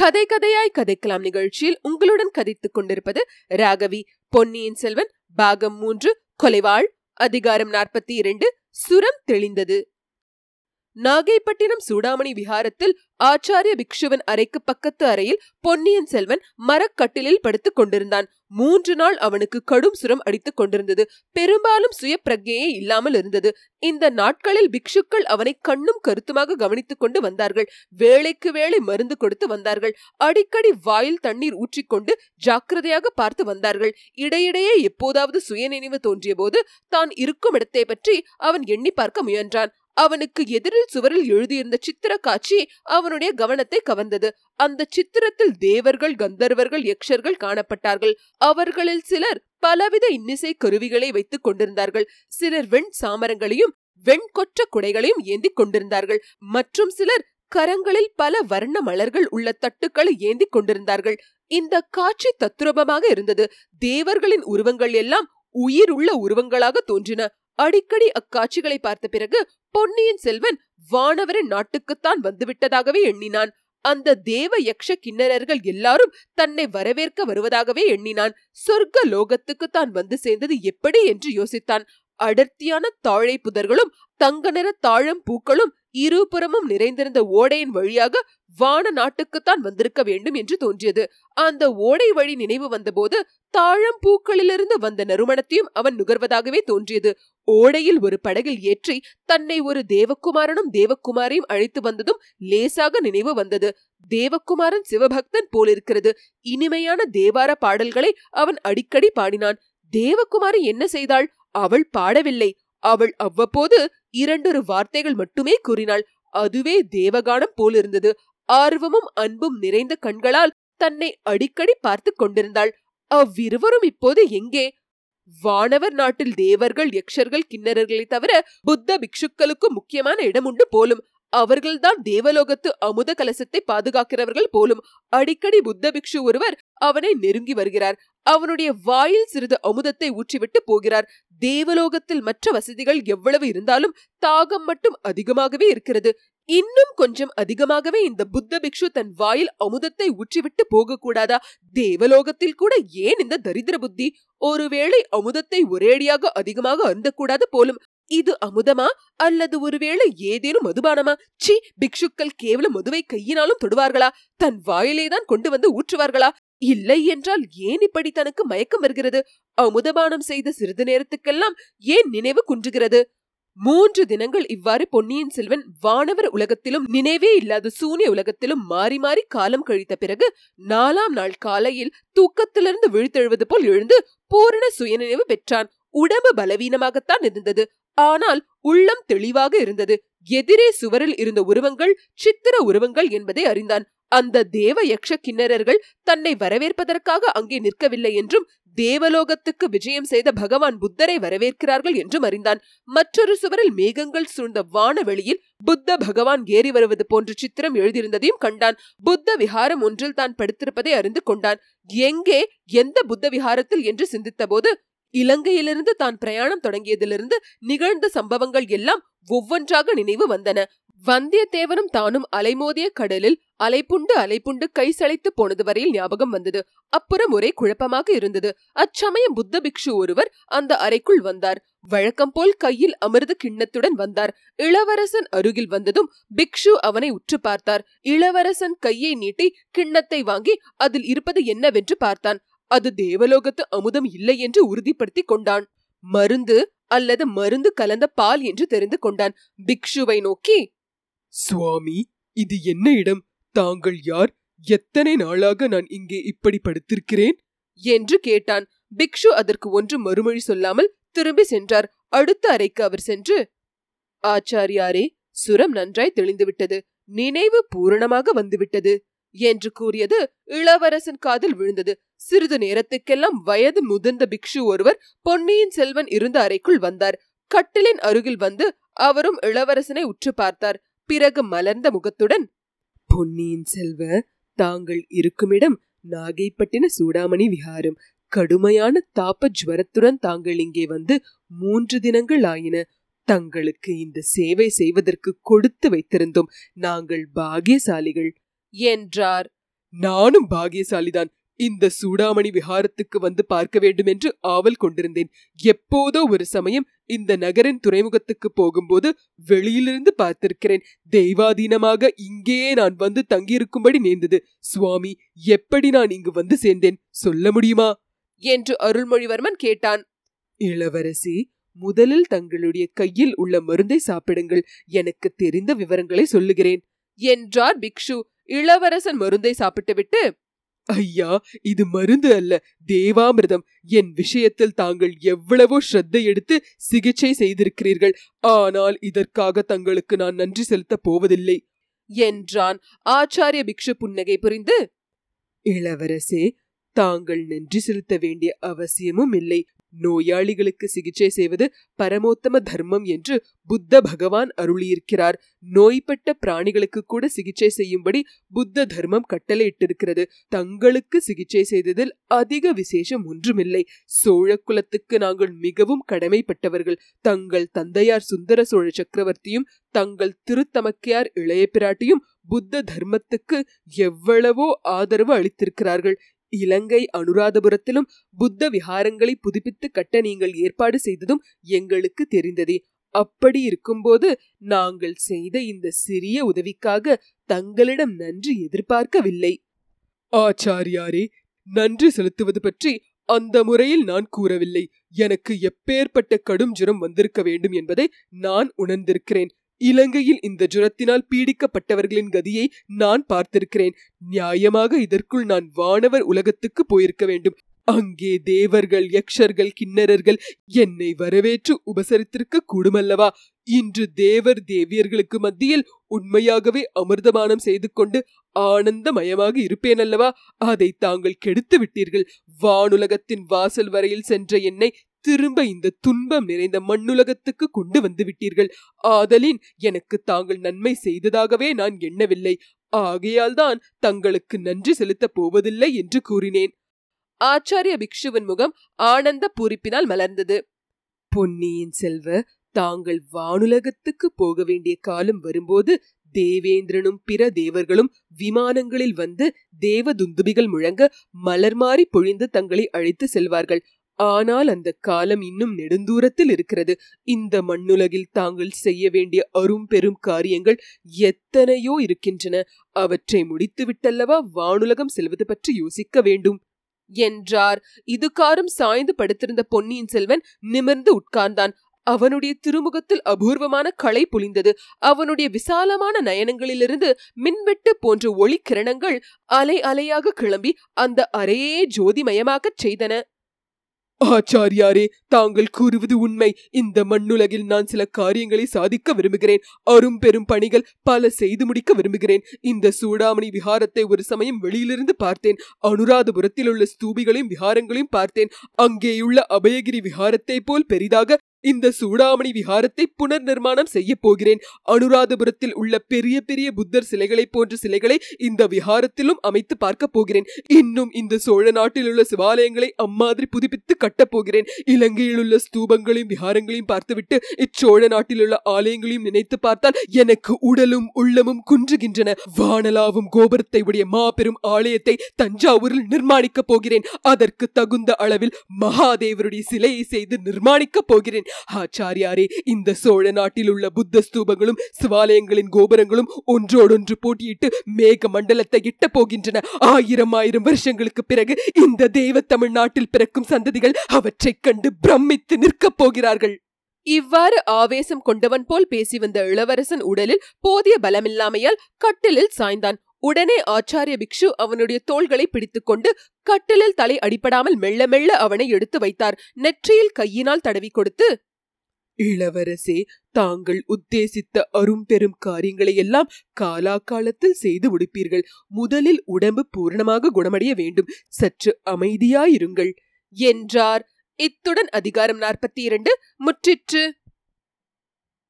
கதை கதையாய் கதைக்கலாம் நிகழ்ச்சியில் உங்களுடன் கதைத்துக் கொண்டிருப்பது ராகவி. பொன்னியின் செல்வன் பாகம் மூன்று கொலைவாள் அதிகாரம் நாற்பத்தி இரண்டு சுரம் தெளிந்தது. நாகைப்பட்டினம் சூடாமணி விஹாரத்தில் ஆச்சாரிய பிக்ஷுவன் அறைக்கு பக்கத்து அறையில் பொன்னியின் செல்வன் மரக்கட்டிலில் படுத்துக் கொண்டிருந்தான். மூன்று நாள் அவனுக்கு கடும் சுரம் அடித்துக் கொண்டிருந்தது. பெரும்பாலும் சுய பிரஜையே இல்லாமல் இருந்தது. இந்த நாட்களில் பிக்ஷுக்கள் அவனை கண்ணும் கருத்துமாக கவனித்துக் கொண்டு வந்தார்கள். வேளைக்கு வேளை மருந்து கொடுத்து வந்தார்கள். அடிக்கடி வாயில் தண்ணீர் ஊற்றிக்கொண்டு ஜாக்கிரதையாக பார்த்து வந்தார்கள். இடையிடையே எப்போதாவது சுயநினைவு தோன்றிய போது தான் இருக்கும் இடத்தை பற்றி அவன் எண்ணி பார்க்க முயன்றான். அவனுக்கு எதிரில் சுவரில் எழுதியிருந்த சித்திர காட்சி அவனுடைய கவனத்தை கவர்ந்தது. அந்த சித்திரத்தில் தேவர்கள் கந்தர்வர்கள் யக்ஷர்கள் காணப்பட்டார்கள். அவர்களில் சிலர் பலவித இன்னிசை கருவிகளை வைத்துக் கொண்டிருந்தார்கள். சிலர் வெண் சாமரங்களையும் வெண்கொற்ற குடைகளையும் ஏந்திக் கொண்டிருந்தார்கள். மற்றும் சிலர் கரங்களில் பல வர்ண மலர்கள் உள்ள தட்டுக்களை ஏந்தி கொண்டிருந்தார்கள். இந்த காட்சி தத்ரூபமாக இருந்தது. தேவர்களின் உருவங்கள் எல்லாம் உயிர் உள்ள உருவங்களாக தோன்றின. அடிக்கடி அக்காட்சிகளை பார்த்த பிறகு பொன்னியின் செல்வன் வானவரின் நாட்டுக்குத்தான் வந்துவிட்டதாகவே எண்ணினான். அந்த தேவ யக்ஷ கிண்ணறர்கள் எல்லாரும் தன்னை வரவேற்க வருவதாகவே எண்ணினான். சொர்க்க லோகத்துக்கு தான் வந்து சேர்ந்தது எப்படி என்று யோசித்தான். அடர்த்தியான தாழை புதர்களும் தங்க நிற தாழம் பூக்களும் இருபுறமும் நிறைந்திருந்த ஓடையின் வழியாக வான நாட்டுக்குத்தான் வந்திருக்க வேண்டும் என்று தோன்றியது. அந்த ஓடை வழி நினைவு வந்தபோது தாழம் பூக்களிலிருந்து வந்த நறுமணத்தையும் அவன் நுகர்வதாகவே தோன்றியது. ஓடையில் ஒரு படகில் ஏற்றி தன்னை ஒரு தேவகுமாரனும் தேவகுமாரியும் அழைத்து வந்ததும் லேசாக நினைவு வந்தது. தேவகுமாரன் சிவபக்தன் போலிருக்கிறது. இனிமையான தேவார பாடல்களை அவன் அடிக்கடி பாடினான். தேவகுமாரி என்ன செய்தாள்? அவள் பாடவில்லை. அவள் அவ்வப்போது இரண்டொரு வார்த்தைகள் மட்டுமே கூறினாள். அதுவே தேவகானம் போலிருந்தது. ஆர்வமும் அன்பும் நிறைந்த கண்களால் தன்னை அடிக்கடி பார்த்து கொண்டிருந்தாள். அவ்விருவரும் இப்போது எங்கே? வானவர் நாட்டில் தேவர்கள் யக்ஷர்கள் கிண்ணறர்களை தவிர புத்த பிக்ஷுக்களுக்கும் முக்கியமான இடம் உண்டு போலும். அவர்கள்தான் தேவலோகத்து அமுத கலசத்தை பாதுகாக்கிறவர்கள் போலும். அடிக்கடி புத்த பிக்ஷு ஒருவர் அவனை நெருங்கி வருகிறார். அவனுடைய வாயில் சிறிது அமுதத்தை ஊற்றிவிட்டு போகிறார். தேவலோகத்தில் மற்ற வசதிகள் எவ்வளவு இருந்தாலும் தாகம் மட்டும் அதிகமாகவே இருக்கிறது. இன்னும் கொஞ்சம் அதிகமாகவே இந்த புத்த பிக்ஷு தன் வாயில் அமுதத்தை ஊற்றிவிட்டு போகக்கூடாதா? தேவலோகத்தில் கூட ஏன் இந்த தரித்திர புத்தி? ஒருவேளை அமுதத்தை ஒரேடியாக அதிகமாக அருந்தக்கூடாது போலும் இது அமுதமா? அல்லது ஒருவேளை ஏதேனும் மதுபானமா? சி பிக்ஷுக்கள் கேவலம் மதுவை கையினாலும் தொடுவார்களா? தன் வாயிலேதான் கொண்டு வந்து ஊற்றுவார்களா? இல்லை என்றால் ஏன் இப்படி தனக்கு மயக்கம் வருகிறது? அமுதபானம் செய்த சிறிது நேரத்துக்கெல்லாம் ஏன் நினைவு குன்றுகிறது? மூன்று தினங்கள் இவ்வாறு பொன்னியின் செல்வன் வானவர் உலகத்திலும் நினைவே இல்லாத சூனிய உலகத்திலும் மாறி மாறி காலம் கழித்த பிறகு நாலாம் நாள் காலையில் தூக்கத்திலிருந்து விழுத்தெழுவது போல் எழுந்து பூரண சுயநினைவு பெற்றான். உடம்பு பலவீனமாகத்தான் இருந்தது. ஆனால் உள்ளம் தெளிவாக இருந்தது. எதிரே சுவரில் இருந்த உருவங்கள் சித்திர உருவங்கள் என்பதை அறிந்தான். அந்த தேவ யக்ஷ கிண்ணறர்கள் தன்னை வரவேற்பதற்காக அங்கே நிற்கவில்லை என்றும் தேவலோகத்துக்கு விஜயம் செய்த பகவான் புத்தரை வரவேற்கிறார்கள் என்றும் அறிந்தான். மற்றொரு சுவரில் மேகங்கள் சூழ்ந்த வானவெளியில் புத்த பகவான் ஏறி வருவது போன்ற சித்திரம் எழுதியிருந்ததையும் கண்டான். புத்த விஹாரம் ஒன்றில் தான் படுத்திருப்பதை அறிந்து கொண்டான். எங்கே? எந்த புத்த விஹாரத்தில்? என்று சிந்தித்த போது இலங்கையிலிருந்து தான் பிரயாணம் தொடங்கியதிலிருந்து நிகழ்ந்த சம்பவங்கள் எல்லாம் ஒவ்வொன்றாக நினைவு வந்தன. வந்தியத்தேவனும் தானும் அலைமோதிய கடலில் அலைப்புண்டு அலைப்புண்டு கை சளைத்து போனது வரையில் ஞாபகம் வந்தது. அப்புறம் ஒரே குழப்பமாக இருந்தது. அச்சமயம் புத்த பிக்ஷு ஒருவர் அந்த அறைக்குள் வந்தார். வழக்கம் போல் கையில் அமிர்த கிண்ணத்துடன் வந்தார். இளவரசன் அருகில் வந்ததும் பிக்ஷு அவனை உற்று பார்த்தார். இளவரசன் கையை நீட்டி கிண்ணத்தை வாங்கி அதில் இருப்பது என்னவென்று பார்த்தான். அது தேவலோகத்து அமுதம் இல்லை என்று உறுதிப்படுத்தி கொண்டான். மருந்து அல்லது மருந்து கலந்த பால் என்று தெரிந்து கொண்டான். பிக்ஷுவை நோக்கி சுவாமி இது என்ன இடம்? தாங்கள் யார்? எத்தனை நாளாக நான் இங்கே இப்படி படுத்திருக்கிறேன்? என்று கேட்டான். பிக்ஷு அதற்கு ஒன்று மறுமொழி சொல்லாமல் திரும்பி சென்றார். அடுத்த அறைக்கு அவர் சென்று ஆச்சாரியாரே சுரம் நன்றாய் தெளிந்துவிட்டது. நினைவு பூரணமாக வந்துவிட்டது என்று கூறியது இளவரசன் காதில் விழுந்தது. சிறிது நேரத்துக்கெல்லாம் வயது முதிர்ந்த பிக்ஷு ஒருவர் பொன்னியின் செல்வன் இருந்த அறைக்குள் வந்தார். கட்டிலின் அருகில் வந்து அவரும் இளவரசனை உற்று பார்த்தார். பிறகு மலர்ந்த முகத்துடன் பொன்னியின் செல்வ தாங்கள் இருக்குமிடம் நாகைப்பட்டின சூடாமணி விஹாரம். கடுமையான தாப்ப ஜுவரத்துடன் தாங்கள் இங்கே வந்து மூன்று தினங்கள் ஆயின. தங்களுக்கு இந்த சேவை செய்வதற்கு கொடுத்து வைத்திருந்தோம். நாங்கள் பாகியசாலிகள். என்றார். நானும் பாகியசாலிதான். இந்த சூடாமணி விஹாரத்துக்கு வந்து பார்க்க வேண்டும் என்று ஆவல் கொண்டிருந்தேன். எப்போதோ ஒரு சமயம் இந்த நகரின் துறைமுகத்துக்கு போகும்போது வெளியிலிருந்து பார்த்திருக்கிறேன். தெய்வாதீனமாக இங்கேயே நான் வந்து தங்கியிருக்கும்படி நேர்ந்தது. சுவாமி எப்படி நான் இங்கு வந்து சேர்ந்தேன்? சொல்ல முடியுமா? என்று அருள்மொழிவர்மன் கேட்டான். இளவரசி முதலில் தங்களுடைய கையில் உள்ள மருந்தை சாப்பிடுங்கள். எனக்கு தெரிந்த விவரங்களை சொல்லுகிறேன். என்றார் பிக்ஷு. இளவரசன் மருந்தை சாப்பிட்டுவிட்டு ஐயா இது மருந்து அல்ல. தேவாமிர்தம். என் விஷயத்தில் தாங்கள் எவ்வளவோ ஸ்ரத்தை எடுத்து சிகிச்சை செய்திருக்கிறீர்கள். ஆனால் இதற்காக தங்களுக்கு நான் நன்றி செலுத்தப் போவதில்லை. என்றான் ஆச்சாரிய பிக்ஷு புன்னகை புரிந்து. இளவரசே தாங்கள் நன்றி செலுத்த வேண்டிய அவசியமும் இல்லை. நோயாளிகளுக்கு சிகிச்சை செய்வது பரமோத்தம தர்மம் என்று புத்த பகவான் அருளியிருக்கிறார். நோய்பட்ட பிராணிகளுக்கு கூட சிகிச்சை செய்யும்படி புத்த தர்மம் கட்டளையிட்டிருக்கிறது. தங்களுக்கு சிகிச்சை செய்ததில் அதிக விசேஷம் ஒன்றுமில்லை. சோழ குலத்துக்கு நாங்கள் மிகவும் கடமைப்பட்டவர்கள். தங்கள் தந்தையார் சுந்தர சோழ சக்கரவர்த்தியும் தங்கள் திருத்தமக்கையார் இளைய பிராட்டியும் புத்த தர்மத்துக்கு எவ்வளவோ ஆதரவு அளித்திருக்கிறார்கள். இலங்கை அனுராதபுரத்திலும் புத்த விஹாரங்களை புதுப்பித்து கட்ட நீங்கள் ஏற்பாடு செய்ததும் எங்களுக்கு தெரிந்ததே. அப்படி இருக்கும்போது நாங்கள் செய்த இந்த சிறிய உதவிக்காக தங்களிடம் நன்றி எதிர்பார்க்கவில்லை. ஆச்சாரியாரே நன்றி செலுத்துவது பற்றி அந்த முறையில் நான் கூறவில்லை. எனக்கு எப்பேற்பட்ட கடும் ஜுரம் வந்திருக்க வேண்டும் என்பதை நான் உணர்ந்திருக்கிறேன். இலங்கையில் இந்த ஜுரத்தினால் பீடிக்கப்பட்டவர்களின் கதியை நான் பார்த்திருக்கிறேன். நியாயமாக இதற்குள் நான் வானவர் உலகத்துக்கு போயிருக்க வேண்டும். அங்கே தேவர்கள் யக்ஷர்கள் கிண்ணறர்கள் என்னை வரவேற்று உபசரித்திருக்க கூடுமல்லவா? இன்று தேவர் தேவியர்களுக்கு மத்தியில் உண்மையாகவே அமிர்தமானம் செய்து கொண்டு ஆனந்தமயமாக இருப்பேன் அல்லவா அதை தாங்கள் கெடுத்து விட்டீர்கள் வானுலகத்தின் வாசல் வரையில் சென்ற என்னை திரும்ப இந்த துன்பம் நிறைந்த மண்ணுலகத்துக்கு கொண்டு வந்து விட்டீர்கள் ஆதலின் எனக்கு தாங்கள் நன்மை செய்ததாகவே நான் எண்ணவில்லை. ஆகையால் தான் தங்களுக்கு நன்றி செலுத்தப் போவதில்லை என்று கூறினேன். ஆச்சாரிய பிக்ஷுவின் முகம் ஆனந்த பூரிப்பினால் மலர்ந்தது. பொன்னியின் செல்வ தாங்கள் வானுலகத்துக்கு போக வேண்டிய காலம் வரும்போது தேவேந்திரனும் பிற தேவர்களும் விமானங்களில் வந்து தேவதுந்துபிகள் முழங்க மலர் மாறி பொழிந்து தங்களை அழைத்து செல்வார்கள். ஆனால் அந்த காலம் இன்னும் நெடுந்தூரத்தில் இருக்கிறது. இந்த மண்ணுலகில் தாங்கள் செய்ய வேண்டிய அரும் பெரும் காரியங்கள் எத்தனையோ இருக்கின்றன. அவற்றை முடித்துவிட்டல்லவா வானுலகம் செல்வது பற்றி யோசிக்க வேண்டும். என்றார். இதுகாரும் சாய்ந்து படுத்திருந்த பொன்னியின் செல்வன் நிமிர்ந்து உட்கார்ந்தான். அவனுடைய திருமுகத்தில் அபூர்வமான களை புலிந்தது. அவனுடைய விசாலமான நயனங்களிலிருந்து மின்வெட்டு போன்ற ஒளி கிரணங்கள் அலை அலையாக கிளம்பி அந்த அறையே ஜோதிமயமாகச் செய்தன. ஆச்சாரியாரே தாங்கள் கூறுவது உண்மை. இந்த மண்ணுலகில் நான் சில காரியங்களை சாதிக்க விரும்புகிறேன். அரும் பெரும் பணிகள் பல செய்து முடிக்க விரும்புகிறேன். இந்த சூடாமணி விஹாரத்தை ஒரு சமயம் வெளியிலிருந்து பார்த்தேன். அனுராதபுரத்தில் உள்ள ஸ்தூபிகளையும் விஹாரங்களையும் பார்த்தேன். அங்கேயுள்ள அபயகிரி விஹாரத்தை போல் பெரிதாக இந்த சூடாமணி விஹாரத்தை புனர் நிர்மாணம் செய்ய போகிறேன். அனுராதபுரத்தில் உள்ள பெரிய பெரிய புத்தர் சிலைகளை போன்ற சிலைகளை இந்த விஹாரத்திலும் அமைத்து பார்க்க போகிறேன். இன்னும் இந்த சோழ நாட்டில் உள்ள சிவாலயங்களை அம்மாதிரி புதுப்பித்து கட்டப் போகிறேன். இலங்கையில் உள்ள ஸ்தூபங்களையும் விஹாரங்களையும் பார்த்துவிட்டு இச்சோழ நாட்டில் உள்ள ஆலயங்களையும் நினைத்து பார்த்தால் எனக்கு உடலும் உள்ளமும் குன்றுகின்றன. வானலாவும் கோபுரத்தை உடைய மாபெரும் ஆலயத்தை தஞ்சாவூரில் நிர்மாணிக்கப் போகிறேன். அதற்கு தகுந்த அளவில் மகாதேவருடைய சிலையை செய்து நிர்மாணிக்கப் போகிறேன். ஆச்சாரியாரே இந்த சோழ நாட்டில் உள்ள புத்த ஸ்தூபங்களும் சிவாலயங்களின் கோபுரங்களும் ஒன்றோடொன்று போட்டியிட்டு மேக மண்டலத்தை எட்ட போகின்றன. ஆயிரம் ஆயிரம் வருஷங்களுக்கு பிறகு இந்த தேவ தமிழ்நாட்டில் பிறக்கும் சந்ததிகள் அவற்றைக் கண்டு பிரமித்து நிற்கப் போகிறார்கள். இவ்வாறு ஆவேசம் கொண்டவன் போல் பேசி வந்த இளவரசன் உடலில் போதிய பலமில்லாமையால் கட்டிலில் சாய்ந்தான். உடனே ஆச்சாரிய பிக்ஷு அவனுடைய தோள்களை பிடித்துக்கொண்டு கட்டிலில் தலை அடிபடாமல் மெல்ல மெல்ல அவனை எடுத்து வைத்தார். நெற்றியில் கையினால் தடவி கொடுத்து இளவரசே தாங்கள் உத்தேசித்த அரும் பெரும் காரியங்களை எல்லாம் காலாகாலத்தில் செய்து முடிப்பீர்கள். முதலில் உடம்பு பூரணமாக குணமடைய வேண்டும். சற்று அமைதியாயிருங்கள். என்றார். இத்துடன் அதிகாரம் நாற்பத்தி இரண்டு முற்றிற்று.